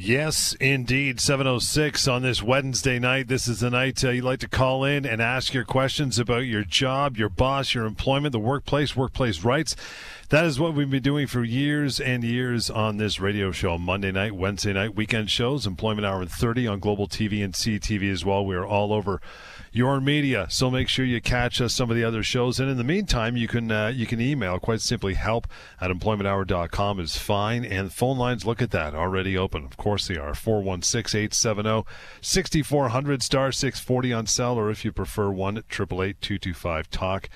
Yes, indeed. 706 on this Wednesday night. This is the night uh, you'd like to call in and ask your questions about your job, your boss, your employment, the workplace, workplace rights. That is what we've been doing for years and years on this radio show. Monday night, Wednesday night, weekend shows, Employment Hour 30 on Global TV and CTV as well. We are all over your media. So make sure you catch us some of the other shows. And in the meantime, you can uh, you can email quite simply help at employmenthour.com is fine. And phone lines, look at that, already open. Of course they are 416 870 6400 star 640 on cell, or if you prefer, 1 888 225 talk.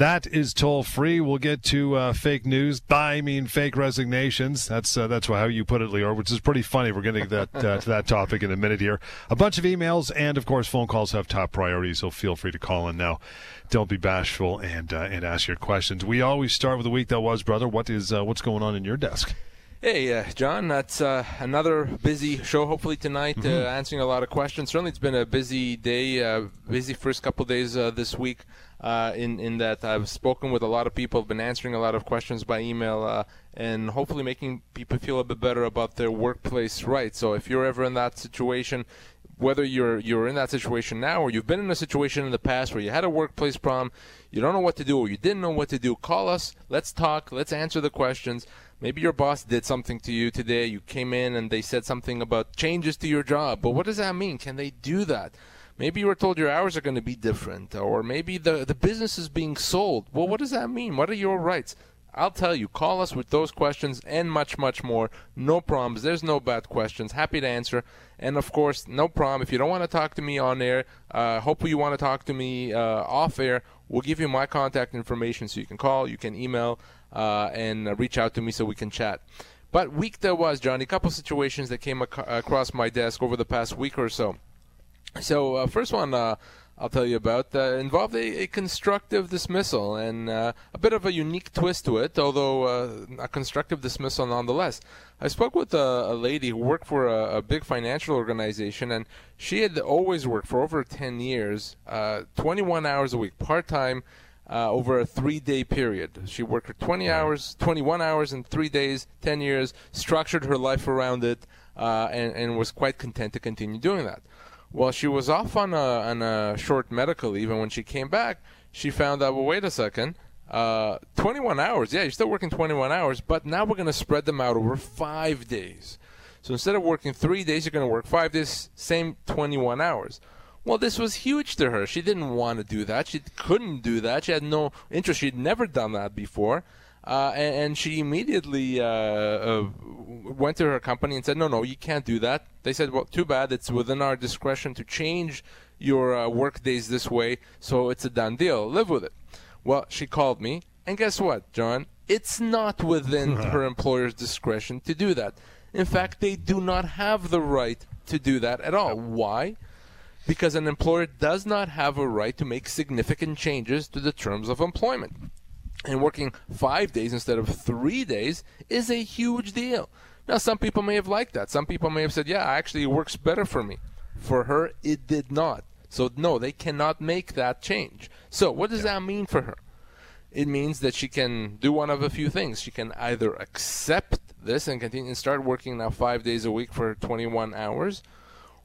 That is toll free. We'll get to uh, fake news. I mean fake resignations. That's uh, that's how you put it, Lior, which is pretty funny. We're getting that uh, to that topic in a minute here. A bunch of emails and of course phone calls have top priority, so feel free to call in now. Don't be bashful and uh, and ask your questions. We always start with the week that was, brother. What is uh, what's going on in your desk? Hey, uh, John, that's uh, another busy show. Hopefully tonight, uh, mm-hmm. answering a lot of questions. Certainly, it's been a busy day, uh, busy first couple days uh, this week. Uh, in in that I've spoken with a lot of people, been answering a lot of questions by email, and hopefully making people feel a bit better about their workplace rights. So, if you're ever in that situation, whether you're you're in that situation now or you've been in a situation in the past where you had a workplace problem, you don't know what to do or you didn't know what to do, call us. Let's talk. Let's answer the questions. Maybe your boss did something to you today. You came in and they said something about changes to your job. But what does that mean? Can they do that? Maybe you were told your hours are going to be different, or maybe the, the business is being sold. Well, what does that mean? What are your rights? I'll tell you, call us with those questions and much, much more. No problems. There's no bad questions. Happy to answer. And of course, no problem. If you don't want to talk to me on air, uh, hopefully you want to talk to me uh, off air. We'll give you my contact information so you can call, you can email uh, and uh, reach out to me so we can chat. But week there was, Johnny, a couple situations that came ac- across my desk over the past week or so. So, uh, first one uh, I'll tell you about uh, involved a, a, constructive dismissal and uh, a bit of a unique twist to it, although uh, a constructive dismissal nonetheless. I spoke with a, a lady who worked for a, a, big financial organization, and she had always worked for over 10 years, 21 hours a week, part time uh, over a three-day period. She worked for 20 hours, 21 hours in three days, 10 years, structured her life around it, uh, and, and was quite content to continue doing that. Well, she was off on a, on a short medical leave, and when she came back, she found out, well, wait a second, uh, 21 hours. Yeah, you're still working 21 hours, but now we're going to spread them out over five days. So instead of working three days, you're going to work five days, same 21 hours. Well, this was huge to her. She didn't want to do that. She couldn't do that. She had no interest. She'd never done that before. Uh, and, and, she immediately uh, uh, went to her company and said, "No, no, you can't do that." They said, "Well, too bad. It's within our discretion to change your uh, work days this way, so it's a done deal. Live with it." Well, she called me, and guess what, John? It's not within her employer's discretion to do that. In fact, they do not have the right to do that at all. Why? Because an employer does not have a right to make significant changes to the terms of employment. And working five days instead of three days is a huge deal. Now, some people may have liked that. Some people may have said, yeah, actually, it works better for me. For her, it did not. So, no, they cannot make that change. So, what does yeah. that mean for her? It means that she can do one of a few things. She can either accept this and continue and start working now five days a week for 21 hours,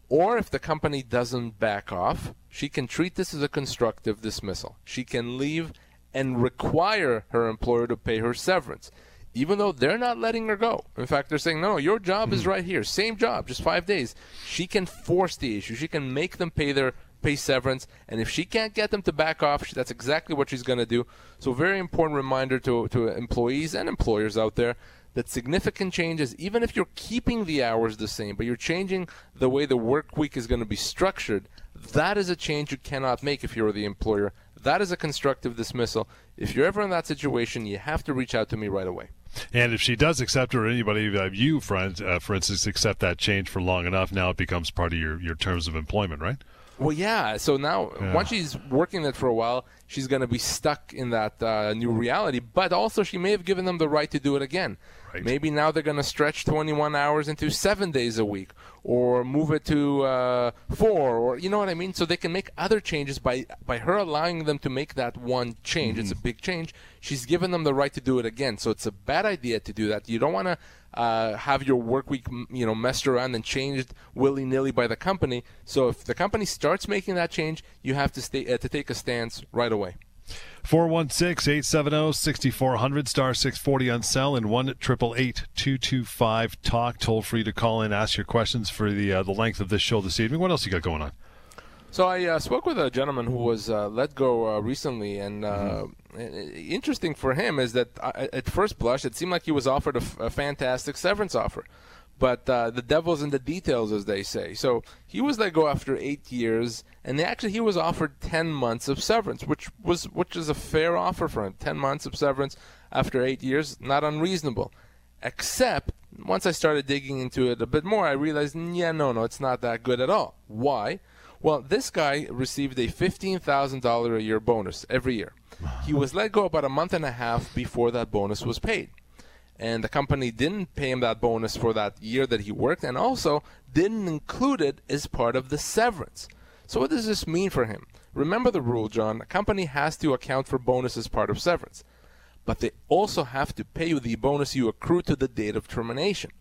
or if the company doesn't back off, she can treat this as a constructive dismissal. She can leave and require her employer to pay her severance, even though they're not letting her go. In fact, they're saying, no, no, your job is hmm. right here. Same job, just five days. She can force the issue. She can make them pay their pay severance. And if she can't get them to back off, that's exactly what she's going to do. So, very important reminder to, to employees and employers out there that significant changes, even if you're keeping the hours the same, but you're changing the way the work week is going to be structured, that is a change you cannot make if you're the employer. That is a constructive dismissal. If you're ever in that situation, you have to reach out to me right away. And if she does accept or anybody, uh, you, friend, uh, for instance, accept that change for long enough, now it becomes part of your, your terms of employment, right? Well, yeah. So now, yeah. once she's working it for a while, she's going to be stuck in that uh, new reality. But also, she may have given them the right to do it again. Right. Maybe now they're going to stretch 21 hours into seven days a week, or move it to uh, four, or you know what I mean. So they can make other changes by by her allowing them to make that one change. It's a big change. She's given them the right to do it again. So it's a bad idea to do that. You don't want to uh, have your work week, you know, messed around and changed willy nilly by the company. So if the company starts making that change, you have to stay uh, to take a stance right away. 416 870 6400 star 640 on cell and 1 225 talk toll free to call in ask your questions for the uh, the length of this show this evening. What else you got going on? So I uh, spoke with a gentleman who was uh, let go uh, recently, and uh, interesting for him is that uh, at first blush, it seemed like he was offered a, f- a fantastic severance offer, but uh, the devil's in the details, as they say. So he was let go after eight years, and actually he was offered ten months of severance, which was which is a fair offer for him. Ten months of severance after eight years, not unreasonable. Except once I started digging into it a bit more, I realized, yeah, no, no, it's not that good at all. Why? Well, this guy received a $15,000 a year bonus every year. He was let go about a month and a half before that bonus was paid. And the company didn't pay him that bonus for that year that he worked and also didn't include it as part of the severance. So, what does this mean for him? Remember the rule, John. A company has to account for bonus as part of severance, but they also have to pay you the bonus you accrue to the date of termination.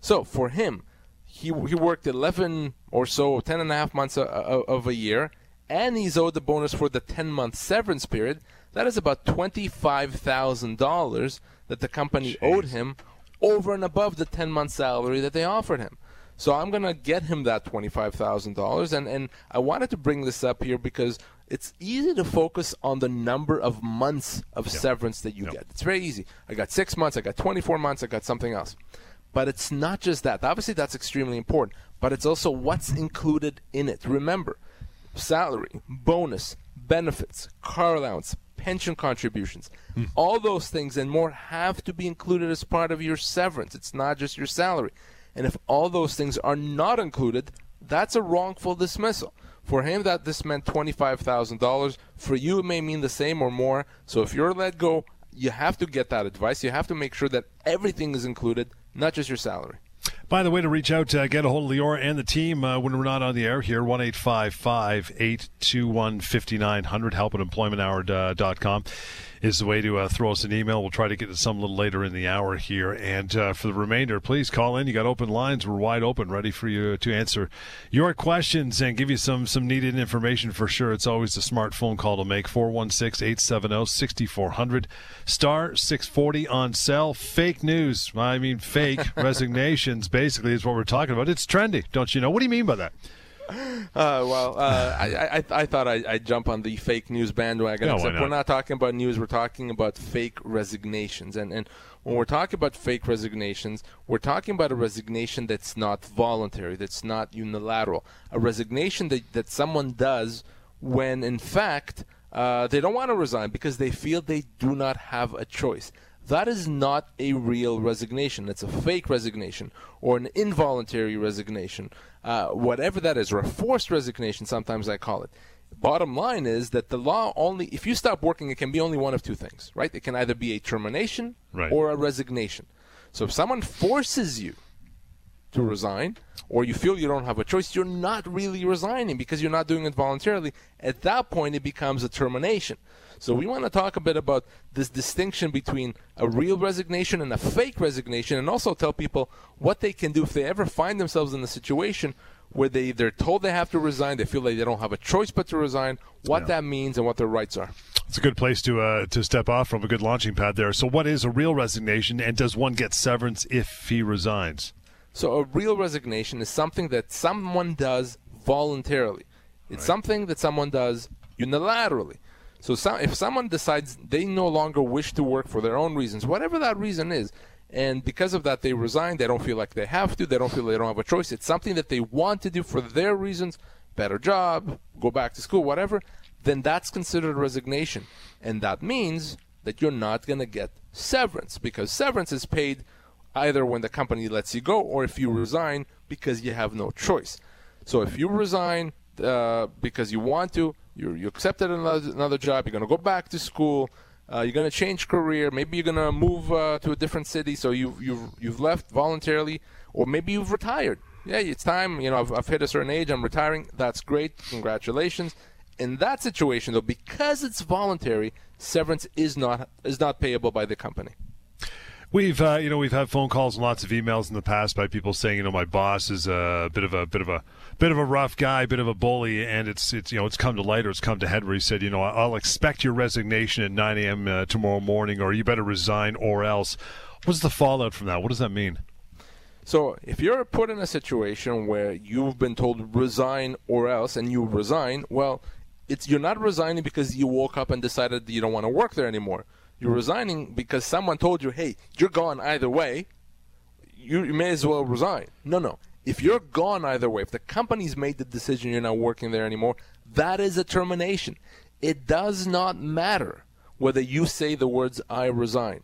So, for him, he, he worked 11 or so, 10 and a half months of, of a year, and he's owed the bonus for the 10 month severance period. That is about $25,000 that the company owed him over and above the 10 month salary that they offered him. So I'm going to get him that $25,000. And, and I wanted to bring this up here because it's easy to focus on the number of months of severance that you get. It's very easy. I got six months, I got 24 months, I got something else. But it's not just that. Obviously, that's extremely important, but it's also what's included in it. Remember, salary, bonus, benefits, car allowance, pension contributions, hmm. all those things and more have to be included as part of your severance. It's not just your salary. And if all those things are not included, that's a wrongful dismissal. For him, that this meant $25,000. For you, it may mean the same or more. So if you're let go, you have to get that advice. You have to make sure that everything is included, not just your salary. By the way, to reach out, uh, get a hold of Leora and the team uh, when we're not on the air here, 1 821 5900, help at employmenthour.com is the way to uh, throw us an email. We'll try to get to some a little later in the hour here. And uh, for the remainder, please call in. You got open lines. We're wide open, ready for you to answer your questions and give you some, some needed information for sure. It's always a smart phone call to make 416 870 6400, star 640 on cell. Fake news. I mean, fake resignations basically is what we're talking about. It's trendy, don't you know? What do you mean by that? Uh, well, uh, I, I, I thought I, I'd jump on the fake news bandwagon. No, except not? we're not talking about news. We're talking about fake resignations. And and when we're talking about fake resignations, we're talking about a resignation that's not voluntary, that's not unilateral. A resignation that, that someone does when, in fact, uh, they don't want to resign because they feel they do not have a choice. That is not a real resignation. It's a fake resignation or an involuntary resignation, uh, whatever that is, or a forced resignation, sometimes I call it. Bottom line is that the law only, if you stop working, it can be only one of two things, right? It can either be a termination Right. or a resignation. So if someone forces you to resign, or you feel you don't have a choice, you're not really resigning because you're not doing it voluntarily. At that point, it becomes a termination. So we want to talk a bit about this distinction between a real resignation and a fake resignation, and also tell people what they can do if they ever find themselves in a situation where they they're told they have to resign, they feel like they don't have a choice but to resign, what that means and what their rights are. It's a good place to uh, to step off from a good launching pad there. So, what is a real resignation, and does one get severance if he resigns? So a real resignation is something that someone does voluntarily. It's something that someone does unilaterally. So some, if someone decides they no longer wish to work for their own reasons, whatever that reason is, and because of that they resign, they don't feel like they have to, they don't feel they don't have a choice. It's something that they want to do for their reasons, better job, go back to school, whatever, then that's considered resignation. And that means that you're not going to get severance because severance is paid either when the company lets you go or if you resign because you have no choice. So if you resign uh, because you want to, you you accepted another, another job, you're going to go back to school, Uh, you're going to change career. Maybe you're going to move uh, to a different city. So you've you've you've left voluntarily, or maybe you've retired. Yeah, it's time. You know, I've, I've hit a certain age. I'm retiring. That's great. Congratulations. In that situation, though, because it's voluntary, severance is not is not payable by the company. We've uh, you know we've had phone calls and lots of emails in the past by people saying you know my boss is a bit of a bit of a bit of a rough guy, bit of a bully, and it's it's you know it's come to light or it's come to head where he said you know I'll expect your resignation at 9 a.m. Uh, tomorrow morning or you better resign or else. What's the fallout from that? What does that mean? So if you're put in a situation where you've been told resign or else, and you resign, well, it's you're not resigning because you woke up and decided you don't want to work there anymore you're resigning because someone told you, hey, you're gone either way. You, you may as well resign. No, no. If you're gone either way, if the company's made the decision you're not working there anymore, that is a termination. It does not matter whether you say the words I resign.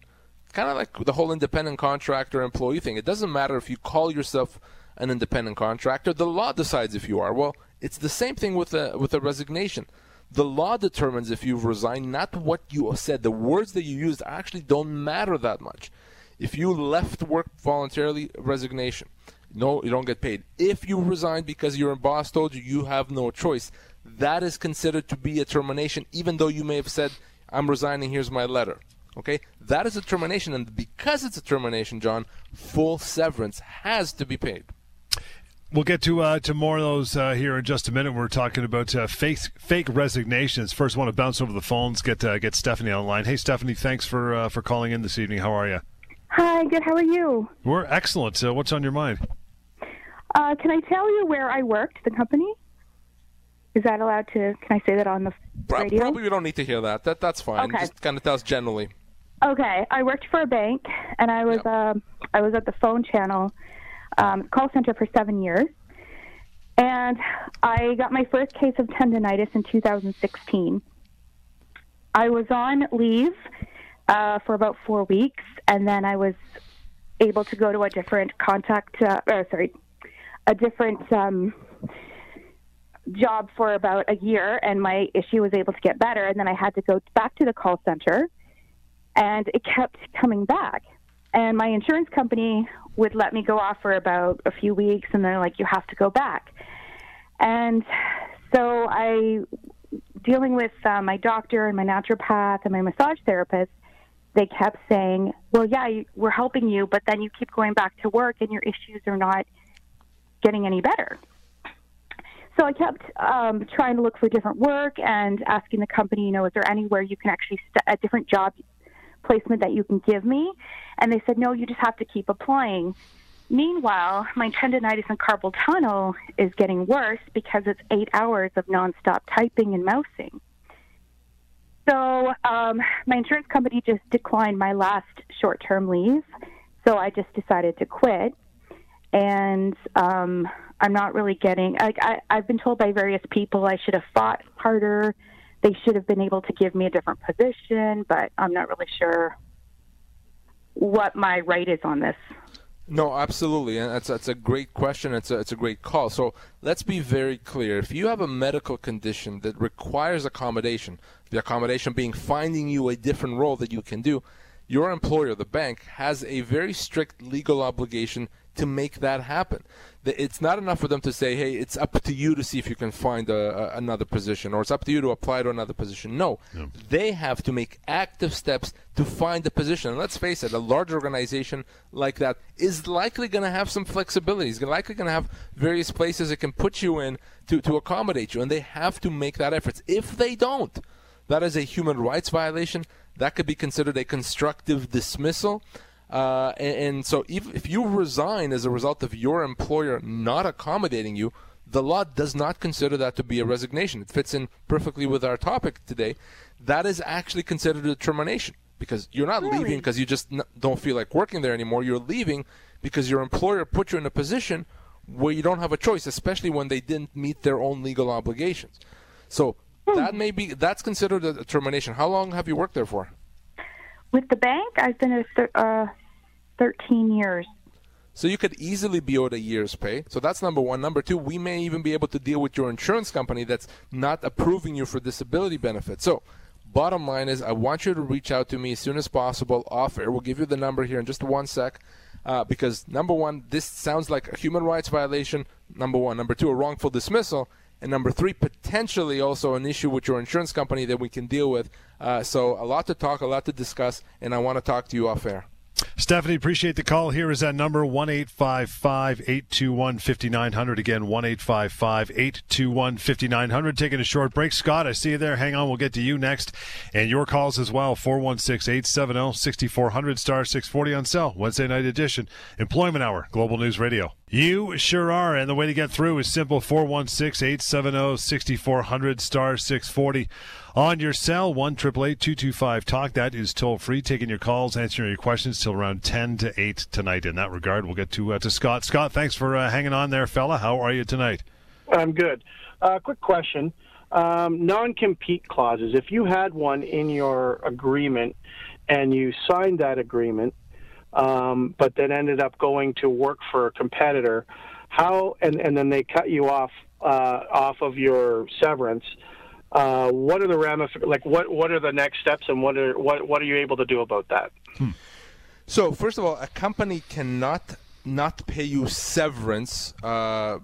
Kind of like the whole independent contractor employee thing. It doesn't matter if you call yourself an independent contractor. The law decides if you are. Well, it's the same thing with a with a resignation. The law determines if you've resigned, not what you said. The words that you used actually don't matter that much. If you left work voluntarily, resignation. No, you don't get paid. If you resigned because your boss told you you have no choice, that is considered to be a termination, even though you may have said, I'm resigning, here's my letter. Okay? That is a termination, and because it's a termination, John, full severance has to be paid. We'll get to uh, to more of those uh, here in just a minute. We're talking about uh, fake fake resignations. First, I want to bounce over the phones. Get uh, get Stephanie on the line. Hey, Stephanie, thanks for uh, for calling in this evening. How are you? Hi, good. How are you? We're excellent. Uh, what's on your mind? can I tell you where I worked? The company. Is that allowed to? Can I say that on the radio? Probably we don't need to hear that. That that's fine. Okay. Just kind of tell us generally. Okay, I worked for a bank, and I was Yep. I was at the phone channel um, call center for seven years. And I got my first case of tendonitis in 2016. I was on leave uh, for about four weeks, and then I was able to go to a different contact, uh, or sorry, a different um, job for about a year, and my issue was able to get better. And then I had to go back to the call center, and it kept coming back. And my insurance company would let me go off for about a few weeks, and they're like, "You have to go back." And so I, dealing with uh, my doctor and my naturopath and my massage therapist, they kept saying, "Well, yeah, we're helping you, but then you keep going back to work, and your issues are not getting any better." So I kept um, trying to look for different work and asking the company, you know, is there anywhere you can actually st- a different job placement that you can give me? And they said, no, you just have to keep applying. Meanwhile, my tendonitis and carpal tunnel is getting worse because it's eight hours of nonstop typing and mousing. So um, my insurance company just declined my last short-term leave, so I just decided to quit. And um, I'm not really getting. Like I, I've been told by various people I should have fought harder. They should have been able to give me a different position, but I'm not really sure what my right is on this. No, absolutely, and that's that's a great question. It's a it's a great call. So let's be very clear. If you have a medical condition that requires accommodation, the accommodation being finding you a different role that you can do, your employer, the bank, has a very strict legal obligation to make that happen. It's not enough for them to say, "Hey, it's up to you to see if you can find a, a, another position," or "It's up to you to apply to another position." No, they have to make active steps to find the position. And let's face it, a large organization like that is likely going to have some flexibility. It's likely going to have various places it can put you in to, to accommodate you, and they have to make that effort. If they don't, that is a human rights violation. That could be considered a constructive dismissal. Uh, and, and so, if, if you resign as a result of your employer not accommodating you, the law does not consider that to be a resignation. It fits in perfectly with our topic today. That is actually considered a termination because you're not Really? leaving because you just n- don't feel like working there anymore. You're leaving because your employer put you in a position where you don't have a choice, especially when they didn't meet their own legal obligations. So that may be that's considered a, a termination. How long have you worked there for? With the bank, I've been thir- uh, 13 years. So you could easily be owed a year's pay. So that's number one. Number two, we may even be able to deal with your insurance company that's not approving you for disability benefits. So bottom line is, I want you to reach out to me as soon as possible off air. We'll give you the number here in just one sec. Uh, because number one, this sounds like a human rights violation. Number one, number two, a wrongful dismissal, and number three, potentially also an issue with your insurance company that we can deal with. Uh, so a lot to talk, a lot to discuss, and I want to talk to you off air. Stephanie, appreciate the call. Here is that number one eight five five eight two one fifty nine hundred. Again, one eight five five eight two one fifty nine hundred. Taking a short break. Scott, I see you there. Hang on, we'll get to you next. And your calls as well. 416 870 6400 star 640 on sale, Wednesday night edition. Employment Hour, Global News Radio. You sure are. And the way to get through is simple. 416 870 6400 star 640 on your cell 1 225 talk. That is toll free. Taking your calls answering your questions till around 10 to 8 tonight in that regard. We'll get to uh, to scott. Scott thanks for uh, hanging on there fella. How are you tonight? I'm good. Uh, quick question. Um, non-compete clauses. If you had one in your agreement and you signed that agreement um, but then ended up going to work for a competitor how and, and then they cut you off uh, off of your severance uh, what are the ramifications? Like, what what are the next steps, and what are what what are you able to do about that? Hmm. So, first of all, a company cannot not pay you severance uh,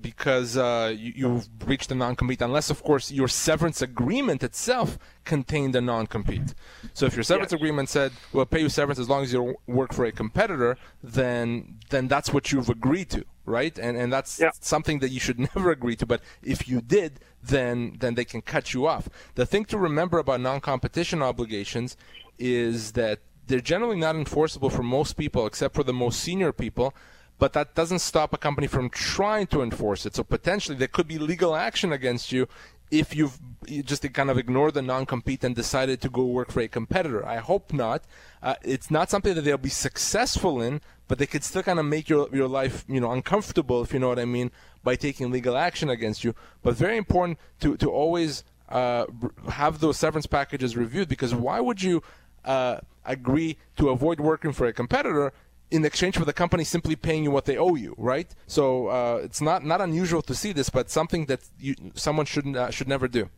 because uh, you, have reached a non-compete, unless, of course, your severance agreement itself contained a non-compete. So, if your severance yes. agreement said, "We'll pay you severance as long as you work for a competitor," then then that's what you've agreed to, right? And and that's yeah. something that you should never agree to. But if you did, then then they can cut you off. The thing to remember about non-competition obligations is that they're generally not enforceable for most people, except for the most senior people. But that doesn't stop a company from trying to enforce it. So potentially there could be legal action against you if you've just kind of ignored the non-compete and decided to go work for a competitor. I hope not. Uh, it's not something that they'll be successful in, but they could still kind of make your your life you know uncomfortable if you know what I mean by taking legal action against you. But very important to to always uh, have those severance packages reviewed because why would you uh, agree to avoid working for a competitor in exchange for the company simply paying you what they owe you, right? So uh, it's not not unusual to see this, but something that you, someone should uh, should never do.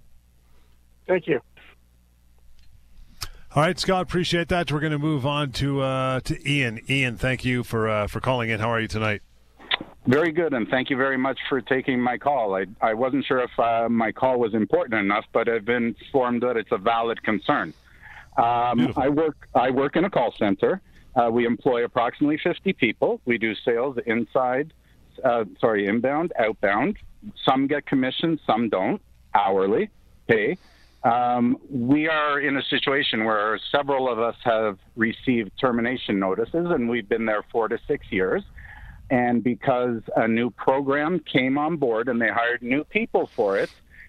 Thank you. All right, Scott, appreciate that. We're going to move on to uh, to Ian. Ian, thank you for uh, for calling in. How are you tonight? Very good, and thank you very much for taking my call. I, I wasn't sure if uh, my call was important enough, but I've been informed that it's a valid concern. Um, I work I work in a call center. Uh, we employ approximately 50 people. We do sales inside, uh, sorry, inbound, outbound. Some get commission, some don't. Hourly pay. Um, we are in a situation where several of us have received termination notices, and we've been there four to six years. And because a new program came on board and they hired new people for it,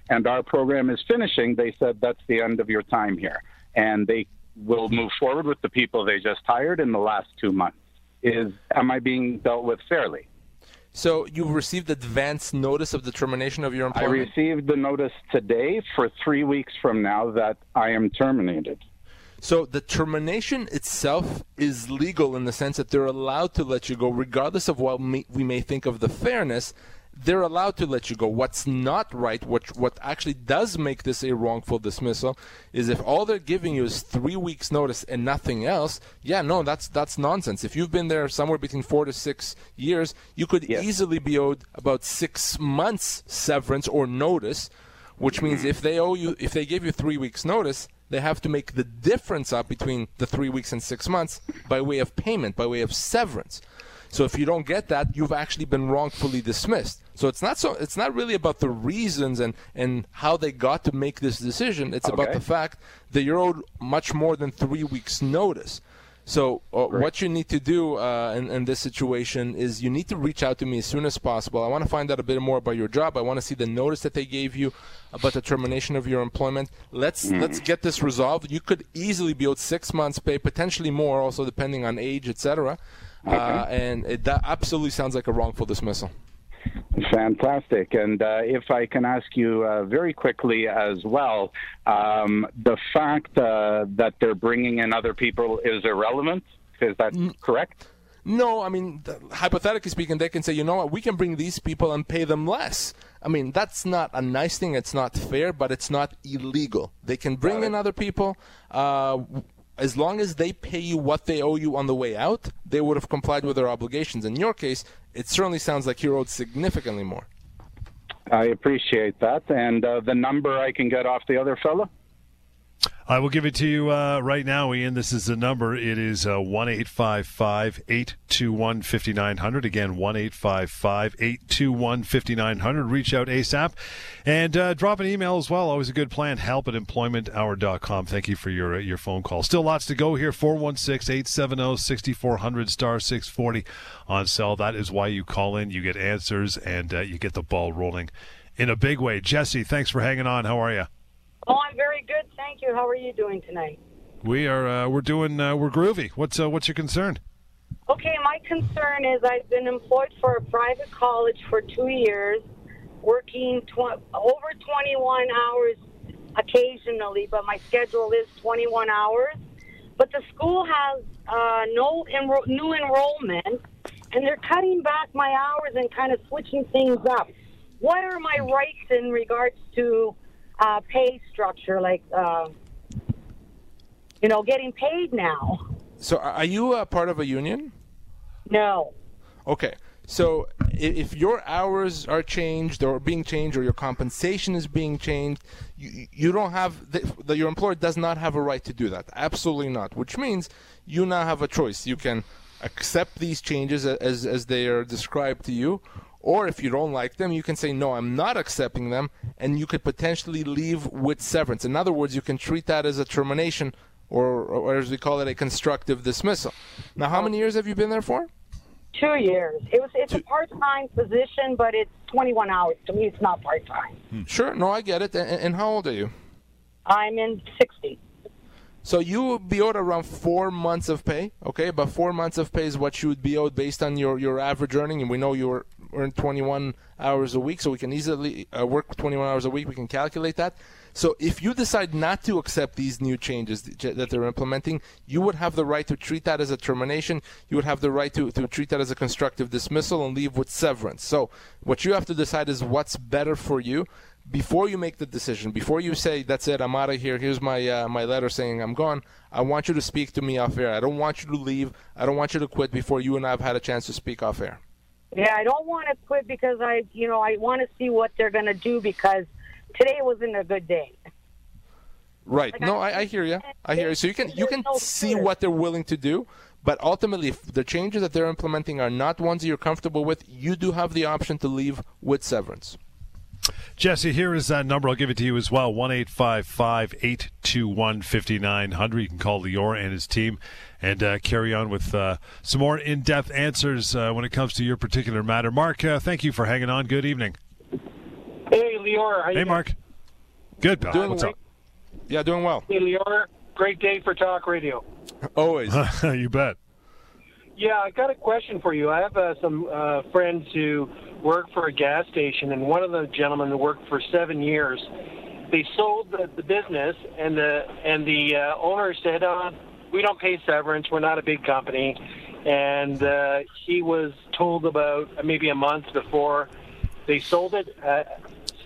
and our program is finishing, they said that's the end of your time here. And they will move forward with the people they just hired in the last two months. Is am I being dealt with fairly? So you received advance notice of the termination of your employment. I received the notice today for three weeks from now that I am terminated. So the termination itself is legal in the sense that they're allowed to let you go, regardless of what we may think of the fairness they're allowed to let you go. What's not right, what what actually does make this a wrongful dismissal, is if all they're giving you is three weeks notice and nothing else. Yeah, no, that's that's nonsense. If you've been there somewhere between four to six years, you could yes. easily be owed about six months severance or notice, which means mm-hmm. if they owe you, if they give you three weeks notice, they have to make the difference up between the three weeks and six months by way of payment, by way of severance. So if you don't get that, you've actually been wrongfully dismissed. So it's not so it's not really about the reasons and and how they got to make this decision. It's okay. about the fact that you're owed much more than three weeks' notice. So uh, what you need to do uh, in, in, this situation is you need to reach out to me as soon as possible. I want to find out a bit more about your job. I want to see the notice that they gave you about the termination of your employment. Let's mm. let's get this resolved. You could easily be owed six months' pay, potentially more, also depending on age, etc. Okay. Uh, and it, that absolutely sounds like a wrongful dismissal. Fantastic. And uh, if I can ask you uh, very quickly as well, um, the fact uh, that they're bringing in other people is irrelevant. Is that correct? No, I mean, th- hypothetically speaking, they can say, you know what, we can bring these people and pay them less. I mean, that's not a nice thing. It's not fair, but it's not illegal. They can bring in other people. Uh, as long as they pay you what they owe you on the way out, they would have complied with their obligations. In your case, it certainly sounds like you're owed significantly more. I appreciate that. And uh, the number I can get off the other fella? I will give it to you uh, right now, Ian. This is the number. It is uh, one eight five five eight two one fifty nine hundred. Again, one eight five five eight two one fifty nine hundred. Reach out ASAP and uh, drop an email as well. Always a good plan. Help at employmenthour.com. Thank you for your uh, your phone call. Still lots to go here. 416 870 6400 star 640 on cell. That is why you call in. You get answers and uh, you get the ball rolling in a big way. Jesse, thanks for hanging on. How are you? Oh, I'm very good, thank you. How are you doing tonight? We are uh, we're doing uh, we're groovy. What's uh, what's your concern? Okay, my concern is I've been employed for a private college for two years, working tw- over 21 hours occasionally, but my schedule is 21 hours. But the school has uh, no enro- new enrollment, and they're cutting back my hours and kind of switching things up. What are my rights in regards to uh, pay structure, like uh, you know, getting paid now? So, are you a part of a union? No. Okay. So if your hours are changed or being changed or your compensation is being changed, you, you don't have the, the, your employer does not have a right to do that. Absolutely not. Which means you now have a choice. You can accept these changes as as they are described to you, or if you don't like them, you can say no, I'm not accepting them, and you could potentially leave with severance. In other words, you can treat that as a termination, or, or as we call it, a constructive dismissal. Now, how many years have you been there for? Two years. It was. It's a part-time position, but it's 21 hours. To me, it's not part-time. Hmm. Sure, no, I get it. And, and how old are you? I'm in 60. So you would be owed around four months of pay, okay? But four months of pay is what you would be owed based on your, your average earning, and we know you were earn 21 hours a week, so we can easily uh, work 21 hours a week. We can calculate that. So if you decide not to accept these new changes that they're implementing, you would have the right to treat that as a termination. You would have the right to, to treat that as a constructive dismissal and leave with severance. So what you have to decide is what's better for you before you make the decision, before you say that's it, I'm out of here. Here's my uh, my letter saying I'm gone. I want you to speak to me off air. I don't want you to leave. I don't want you to quit before you and I have had a chance to speak off air. Yeah, I don't want to quit because I, you know, I want to see what they're going to do because today wasn't a good day. Right. Like, no, I- I, I hear you. I hear you. So you can you can There's see fear. what they're willing to do, but ultimately, if the changes that they're implementing are not ones that you're comfortable with, you do have the option to leave with severance. Jesse, here is that number. I'll give it to you as well. One eight five five eight two one fifty nine hundred. You can call Lior and his team and uh, carry on with uh, some more in depth answers uh, when it comes to your particular matter. Mark, uh, thank you for hanging on. Good evening. Hey, Lior. How you Hey, Mark. Good, pal. Doing What's well. Yeah, doing well. Hey, Lior. Great day for talk radio. Always. you bet. Yeah, I got a question for you. I have uh, some uh, friends who work for a gas station, and one of the gentlemen who worked for seven years. They sold the, the business, and the and the uh, owner said, uh, "We don't pay severance. We're not a big company." And uh, he was told about maybe a month before they sold it. Uh,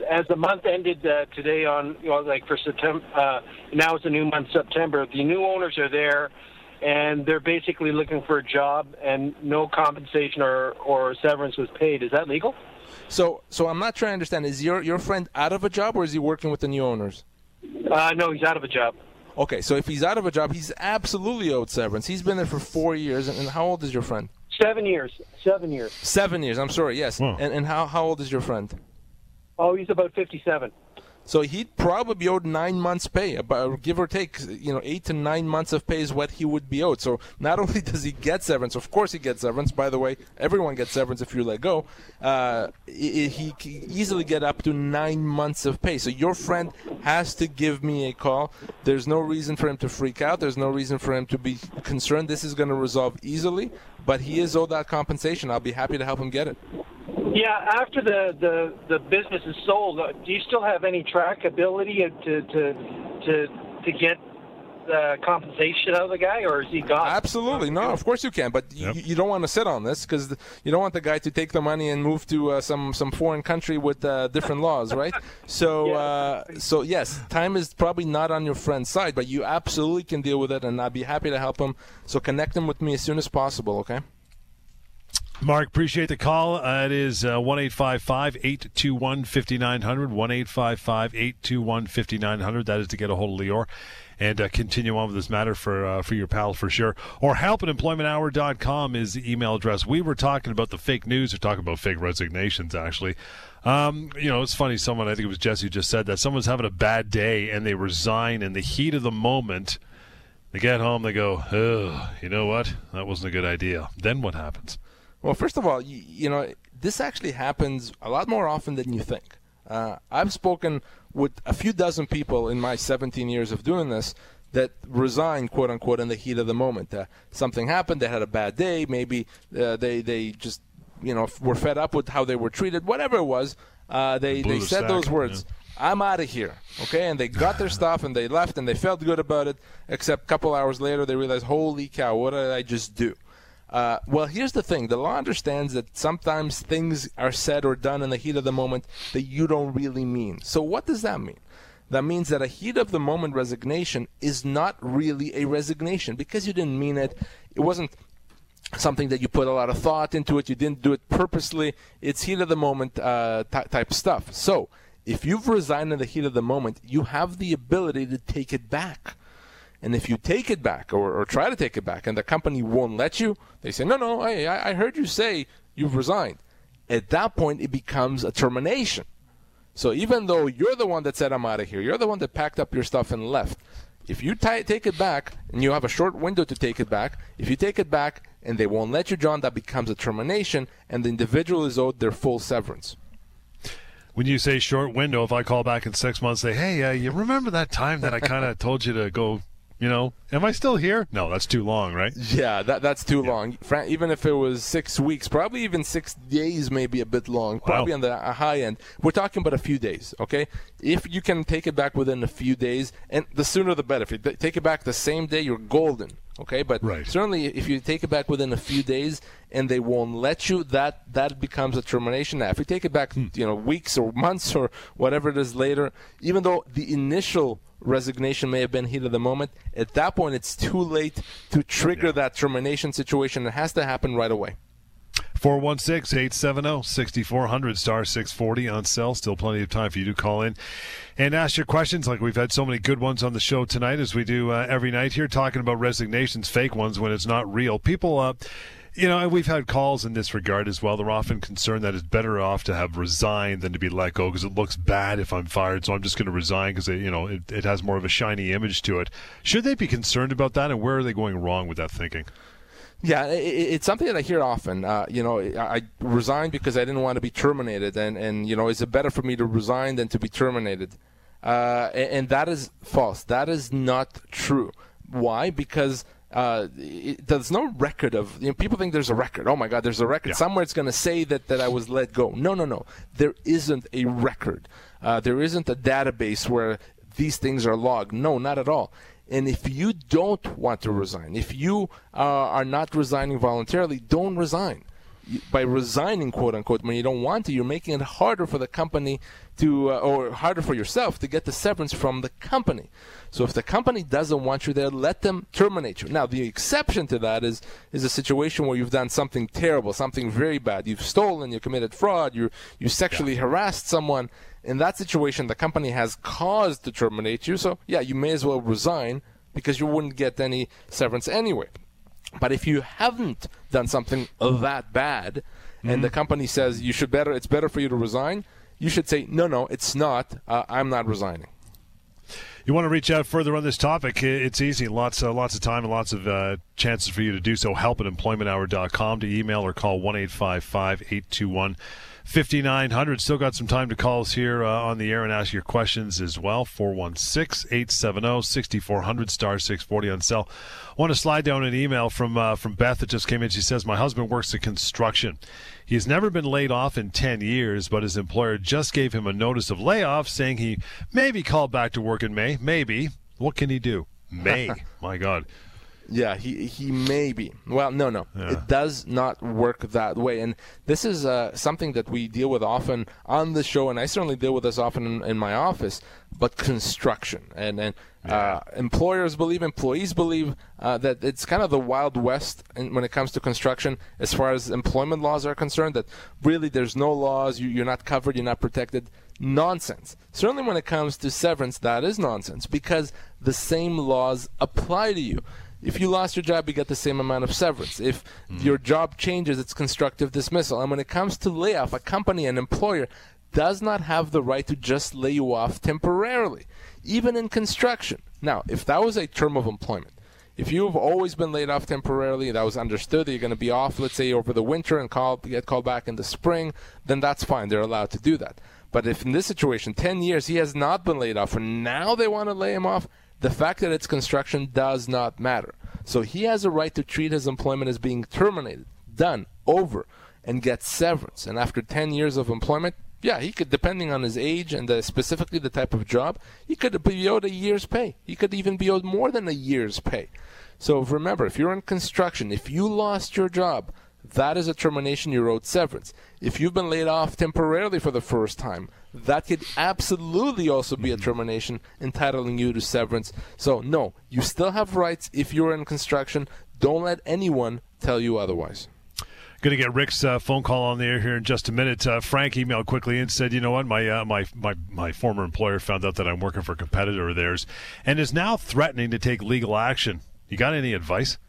as the month ended uh, today on, you know, like for September, uh, now it's a new month, September. The new owners are there, and they're basically looking for a job, and no compensation or, or severance was paid. Is that legal? So, so I'm not trying to understand. Is your your friend out of a job, or is he working with the new owners? Uh, no, he's out of a job. Okay, so if he's out of a job, he's absolutely owed severance. He's been there for four years. And, and how old is your friend? Seven years. Seven years. Seven years. I'm sorry. Yes. Wow. And and how how old is your friend? Oh, he's about 57. So he'd probably be owed nine months' pay, about give or take, you know, eight to nine months of pay is what he would be owed. So not only does he get severance, of course he gets severance. By the way, everyone gets severance if you let go. Uh, he can easily get up to nine months of pay. So your friend has to give me a call. There's no reason for him to freak out. There's no reason for him to be concerned. This is going to resolve easily. But he is owed that compensation. I'll be happy to help him get it. Yeah, after the, the, the business is sold, uh, do you still have any trackability to, to, to, to get the compensation out of the guy, or is he gone? Absolutely, no. Of course you can, but Yep. you, you don't want to sit on this because you don't want the guy to take the money and move to uh, some some foreign country with uh, different laws, right? So, uh, so yes, time is probably not on your friend's side, but you absolutely can deal with it, and I'd be happy to help him. So connect him with me as soon as possible, okay? Mark, appreciate the call. Uh, it is one eight five five eight two one fifty nine hundred. One eight five five eight two one fifty nine hundred. That is to get a hold of Lior and uh, continue on with this matter for uh, for your pal for sure. Or help at employmenthour.com is the email address. We were talking about the fake news. We're talking about fake resignations, actually. Um, you know, it's funny. Someone, I think it was Jesse, just said that someone's having a bad day and they resign in the heat of the moment. They get home, they go, you know what? That wasn't a good idea. Then what happens? Well, first of all, you, you know, this actually happens a lot more often than you think. Uh, I've spoken with a few dozen people in my 17 years of doing this that resigned, quote unquote, in the heat of the moment. Uh, something happened, they had a bad day, maybe uh, they, they just, you know, were fed up with how they were treated, whatever it was. Uh, they they said those words. I'm out of here. Okay, and they got their stuff and they left and they felt good about it. Except a couple hours later, they realized, "Holy cow, what did I just do?" Uh, well, here's the thing: the law understands that sometimes things are said or done in the heat of the moment that you don't really mean. So, what does that mean? That means that a heat of the moment resignation is not really a resignation because you didn't mean it. It wasn't something that you put a lot of thought into it. You didn't do it purposely. It's heat of the moment uh, ty- type stuff. So, if you've resigned in the heat of the moment, you have the ability to take it back. And if you take it back or, or try to take it back and the company won't let you, they say, no, no, I, I heard you say you've resigned. At that point, it becomes a termination. So even though you're the one that said, I'm out of here, you're the one that packed up your stuff and left. If you t- take it back and you have a short window to take it back, if you take it back and they won't let you, John, that becomes a termination and the individual is owed their full severance. When you say short window, if I call back in six months, say, "Hey, uh, you remember that time that I kind of told you to go?" You know, am I still here? No, that's too long, right? Yeah, that that's too long. Fran- even if it was six weeks, probably even six days maybe a bit long. Probably on the uh, high end. We're talking about a few days, okay? If you can take it back within a few days, and the sooner the better. If you take it back the same day, you're golden, okay? But Right. certainly, if you take it back within a few days and they won't let you, that that becomes a termination. Now, if you take it back, you know, weeks or months or whatever it is later, even though the initial resignation may have been heat of the moment. At that point, it's too late to trigger that termination situation. It has to happen right away. 416 870 6400 star 640 on cell. Still plenty of time for you to call in and ask your questions. Like we've had so many good ones on the show tonight, as we do uh, every night here, talking about resignations, fake ones when it's not real. People, uh, you know, and we've had calls in this regard as well. They're often concerned that it's better off to have resigned than to be let go because it looks bad if I'm fired. So I'm just going to resign because you know it, it has more of a shiny image to it. Should they be concerned about that, and where are they going wrong with that thinking? Yeah, it's something that I hear often. Uh, you know, I I resigned because I didn't want to be terminated, and and you know, is it better for me to resign than to be terminated? Uh, and, and that is false. That is not true. Why? Because uh, it, there's no record of. You know, people think there's a record. Oh my God, there's a record Yeah. somewhere. It's going to say that that I was let go. No, no, no. There isn't a record. Uh, there isn't a database where these things are logged. No, not at all. And if you don't want to resign, if you uh, are not resigning voluntarily, don't resign. By resigning, quote unquote, when you don't want to, you're making it harder for the company to, uh, or harder for yourself to get the severance from the company. So if the company doesn't want you there, let them terminate you. Now, the exception to that is is a situation where you've done something terrible, something very bad. You've stolen, you committed fraud, you you sexually harassed someone. In that situation, the company has cause to terminate you. So yeah, you may as well resign because you wouldn't get any severance anyway. But if you haven't done something that bad, and the company says you should better, it's better for you to resign, you should say no, no, it's not. Uh, I'm not resigning. You want to reach out further on this topic? It's easy. Lots, uh, lots of time and lots of uh, chances for you to do so. Help at employmenthour.com to email or call 1 821 5900. Still got some time to call us here uh, on the air and ask your questions as well. 416 870 6400 star 640 on cell. I want to slide down an email from uh, from Beth that just came in. She says, My husband works in construction. He has never been laid off in 10 years, but his employer just gave him a notice of layoff saying he may be called back to work in May. Maybe. What can he do? May. My God. Yeah, he he may be. Well, no, no, yeah. it does not work that way. And this is uh, something that we deal with often on the show, and I certainly deal with this often in, in my office. But construction and and yeah. uh, employers believe, employees believe uh, that it's kind of the wild west in, when it comes to construction, as far as employment laws are concerned. That really there's no laws, you, you're not covered, you're not protected nonsense. Certainly, when it comes to severance, that is nonsense because the same laws apply to you. If you lost your job, you get the same amount of severance. If mm. your job changes, it's constructive dismissal. And when it comes to layoff, a company, an employer, does not have the right to just lay you off temporarily, even in construction. Now, if that was a term of employment, if you've always been laid off temporarily, that was understood that you're going to be off, let's say, over the winter and call, get called back in the spring, then that's fine. They're allowed to do that. But if in this situation, 10 years, he has not been laid off, and now they want to lay him off, the fact that it's construction does not matter. So he has a right to treat his employment as being terminated, done, over, and get severance. And after 10 years of employment, yeah, he could, depending on his age and the, specifically the type of job, he could be owed a year's pay. He could even be owed more than a year's pay. So remember, if you're in construction, if you lost your job, that is a termination You're owed severance. If you've been laid off temporarily for the first time, that could absolutely also be a mm-hmm. termination entitling you to severance. So, no, you still have rights if you're in construction. Don't let anyone tell you otherwise. Going to get Rick's uh, phone call on the air here in just a minute. Uh, Frank emailed quickly and said, "You know what? My uh, my my my former employer found out that I'm working for a competitor of theirs, and is now threatening to take legal action. You got any advice?"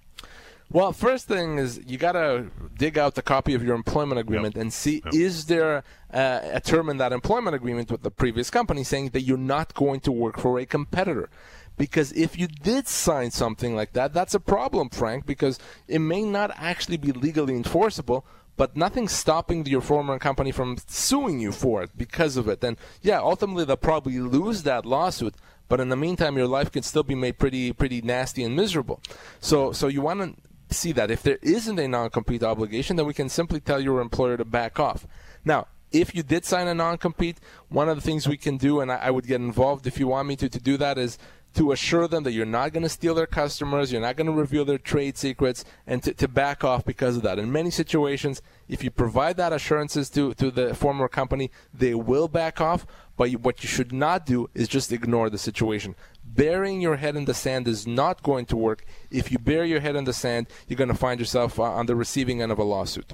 Well, first thing is you got to dig out the copy of your employment agreement yep. and see yep. is there uh, a term in that employment agreement with the previous company saying that you're not going to work for a competitor. Because if you did sign something like that, that's a problem, Frank, because it may not actually be legally enforceable, but nothing's stopping your former company from suing you for it because of it. And yeah, ultimately they'll probably lose that lawsuit, but in the meantime your life can still be made pretty pretty nasty and miserable. So so you want to see that. If there isn't a non compete obligation, then we can simply tell your employer to back off. Now, if you did sign a non compete, one of the things we can do, and I, I would get involved if you want me to, to do that, is to assure them that you're not going to steal their customers, you're not going to reveal their trade secrets, and to, to back off because of that. In many situations, if you provide that assurances to, to the former company, they will back off. But what you should not do is just ignore the situation. Burying your head in the sand is not going to work. If you bury your head in the sand, you're going to find yourself uh, on the receiving end of a lawsuit.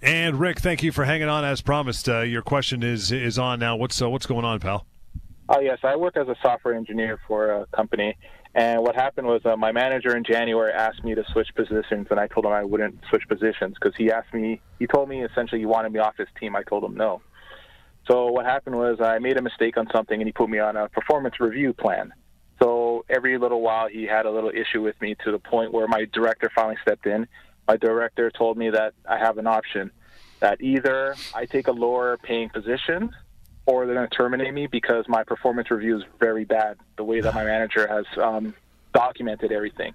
And Rick, thank you for hanging on as promised. Uh, your question is is on now. What's uh, what's going on, pal? Oh yes, I work as a software engineer for a company, and what happened was uh, my manager in January asked me to switch positions, and I told him I wouldn't switch positions because he asked me. He told me essentially he wanted me off his team. I told him no. So what happened was I made a mistake on something, and he put me on a performance review plan. So every little while he had a little issue with me to the point where my director finally stepped in. My director told me that I have an option that either I take a lower paying position or they're going to terminate me because my performance review is very bad, the way that my manager has um, documented everything.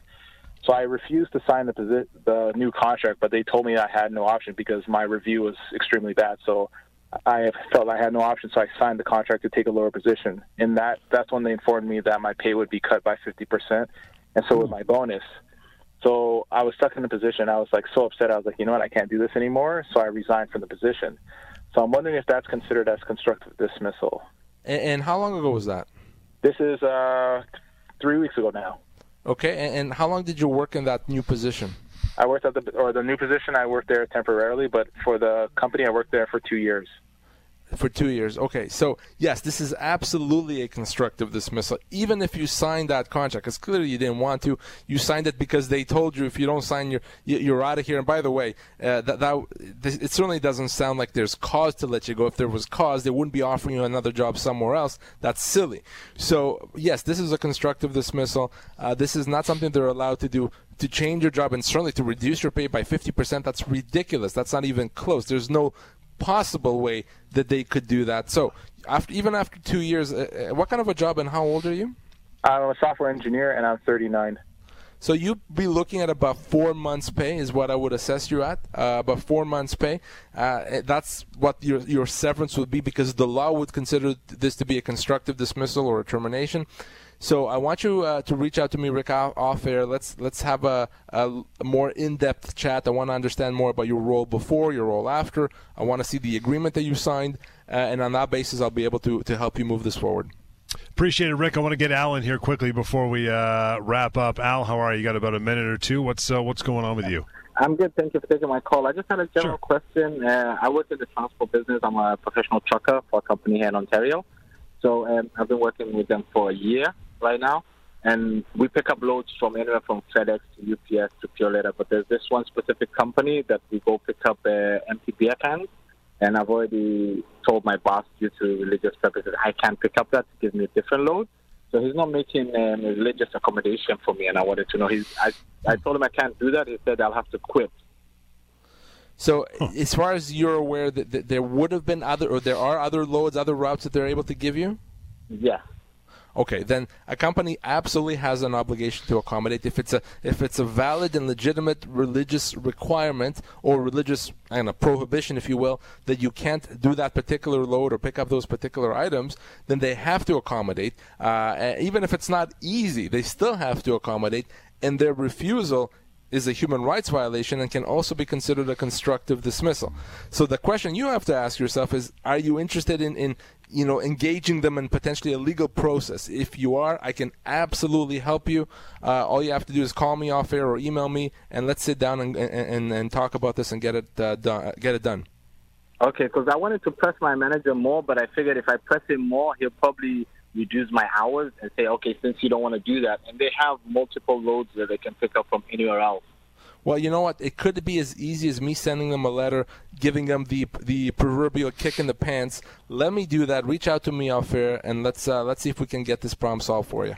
So I refused to sign the, posi- the new contract, but they told me I had no option because my review was extremely bad. So I felt I had no option, so I signed the contract to take a lower position. And that that's when they informed me that my pay would be cut by 50%, and so would my bonus. So I was stuck in the position. I was like so upset. I was like, you know what, I can't do this anymore. So I resigned from the position. So I'm wondering if that's considered as constructive dismissal. And, and how long ago was that? This is uh, three weeks ago now. Okay, and, and how long did you work in that new position? I worked at the or the new position. I worked there temporarily, but for the company, I worked there for two years. For two years. Okay. So, yes, this is absolutely a constructive dismissal. Even if you signed that contract, because clearly you didn't want to, you signed it because they told you if you don't sign, you're, you're out of here. And by the way, uh, that, that it certainly doesn't sound like there's cause to let you go. If there was cause, they wouldn't be offering you another job somewhere else. That's silly. So, yes, this is a constructive dismissal. Uh, this is not something they're allowed to do to change your job and certainly to reduce your pay by 50%, that's ridiculous. That's not even close. There's no possible way that they could do that. So, after even after two years, uh, uh, what kind of a job and how old are you? I'm a software engineer and I'm 39. So you'd be looking at about four months' pay is what I would assess you at. Uh, about four months' pay. Uh, that's what your your severance would be because the law would consider this to be a constructive dismissal or a termination. So I want you uh, to reach out to me, Rick, off air. Let's let's have a, a more in-depth chat. I want to understand more about your role before, your role after. I want to see the agreement that you signed, uh, and on that basis, I'll be able to to help you move this forward. Appreciate it, Rick. I want to get Al in here quickly before we uh, wrap up. Al, how are you? You got about a minute or two. What's uh, what's going on with you? I'm good. Thank you for taking my call. I just had a general sure. question. Uh, I work in the transport business. I'm a professional trucker for a company here in Ontario. So um, I've been working with them for a year right now. And we pick up loads from anywhere from FedEx to UPS to Purolator. But there's this one specific company that we go pick up uh, empty beer cans. And I've already told my boss, due to religious purposes, I can't pick up that to give me a different load. So he's not making um, religious accommodation for me, and I wanted to know. He's, I, I told him I can't do that. He said I'll have to quit. So, huh. as far as you're aware, that, that there would have been other, or there are other loads, other routes that they're able to give you. Yeah. Okay, then a company absolutely has an obligation to accommodate if it's a if it's a valid and legitimate religious requirement or religious and a prohibition, if you will, that you can't do that particular load or pick up those particular items, then they have to accommodate. Uh, even if it's not easy, they still have to accommodate, and their refusal is a human rights violation and can also be considered a constructive dismissal. So the question you have to ask yourself is: Are you interested in, in you know, engaging them in potentially a legal process. If you are, I can absolutely help you. Uh, all you have to do is call me off air or email me, and let's sit down and and, and talk about this and get it uh, done. Get it done. Okay, because I wanted to press my manager more, but I figured if I press him more, he'll probably reduce my hours and say, okay, since you don't want to do that, and they have multiple loads that they can pick up from anywhere else. Well, you know what? It could be as easy as me sending them a letter, giving them the the proverbial kick in the pants. Let me do that. Reach out to me off air, and let's uh, let's see if we can get this problem solved for you.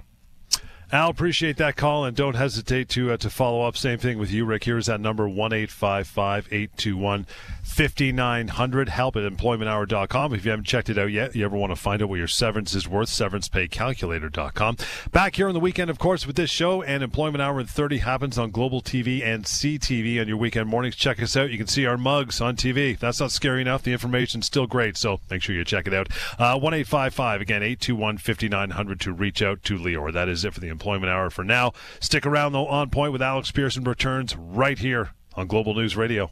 Al, appreciate that call, and don't hesitate to uh, to follow up. Same thing with you, Rick. Here's that number one eight five five eight two one fifty nine hundred. Help at employmenthour.com. If you haven't checked it out yet, you ever want to find out what your severance is worth, severancepaycalculator.com. Back here on the weekend, of course, with this show and Employment Hour in 30 happens on Global TV and CTV on your weekend mornings. Check us out. You can see our mugs on TV. That's not scary enough. The information's still great, so make sure you check it out. Uh, one eight five five again eight two one fifty nine hundred to reach out to Lior. That is it for the Employment Hour for now. Stick around, though, on point with Alex Pierson returns right here on Global News Radio.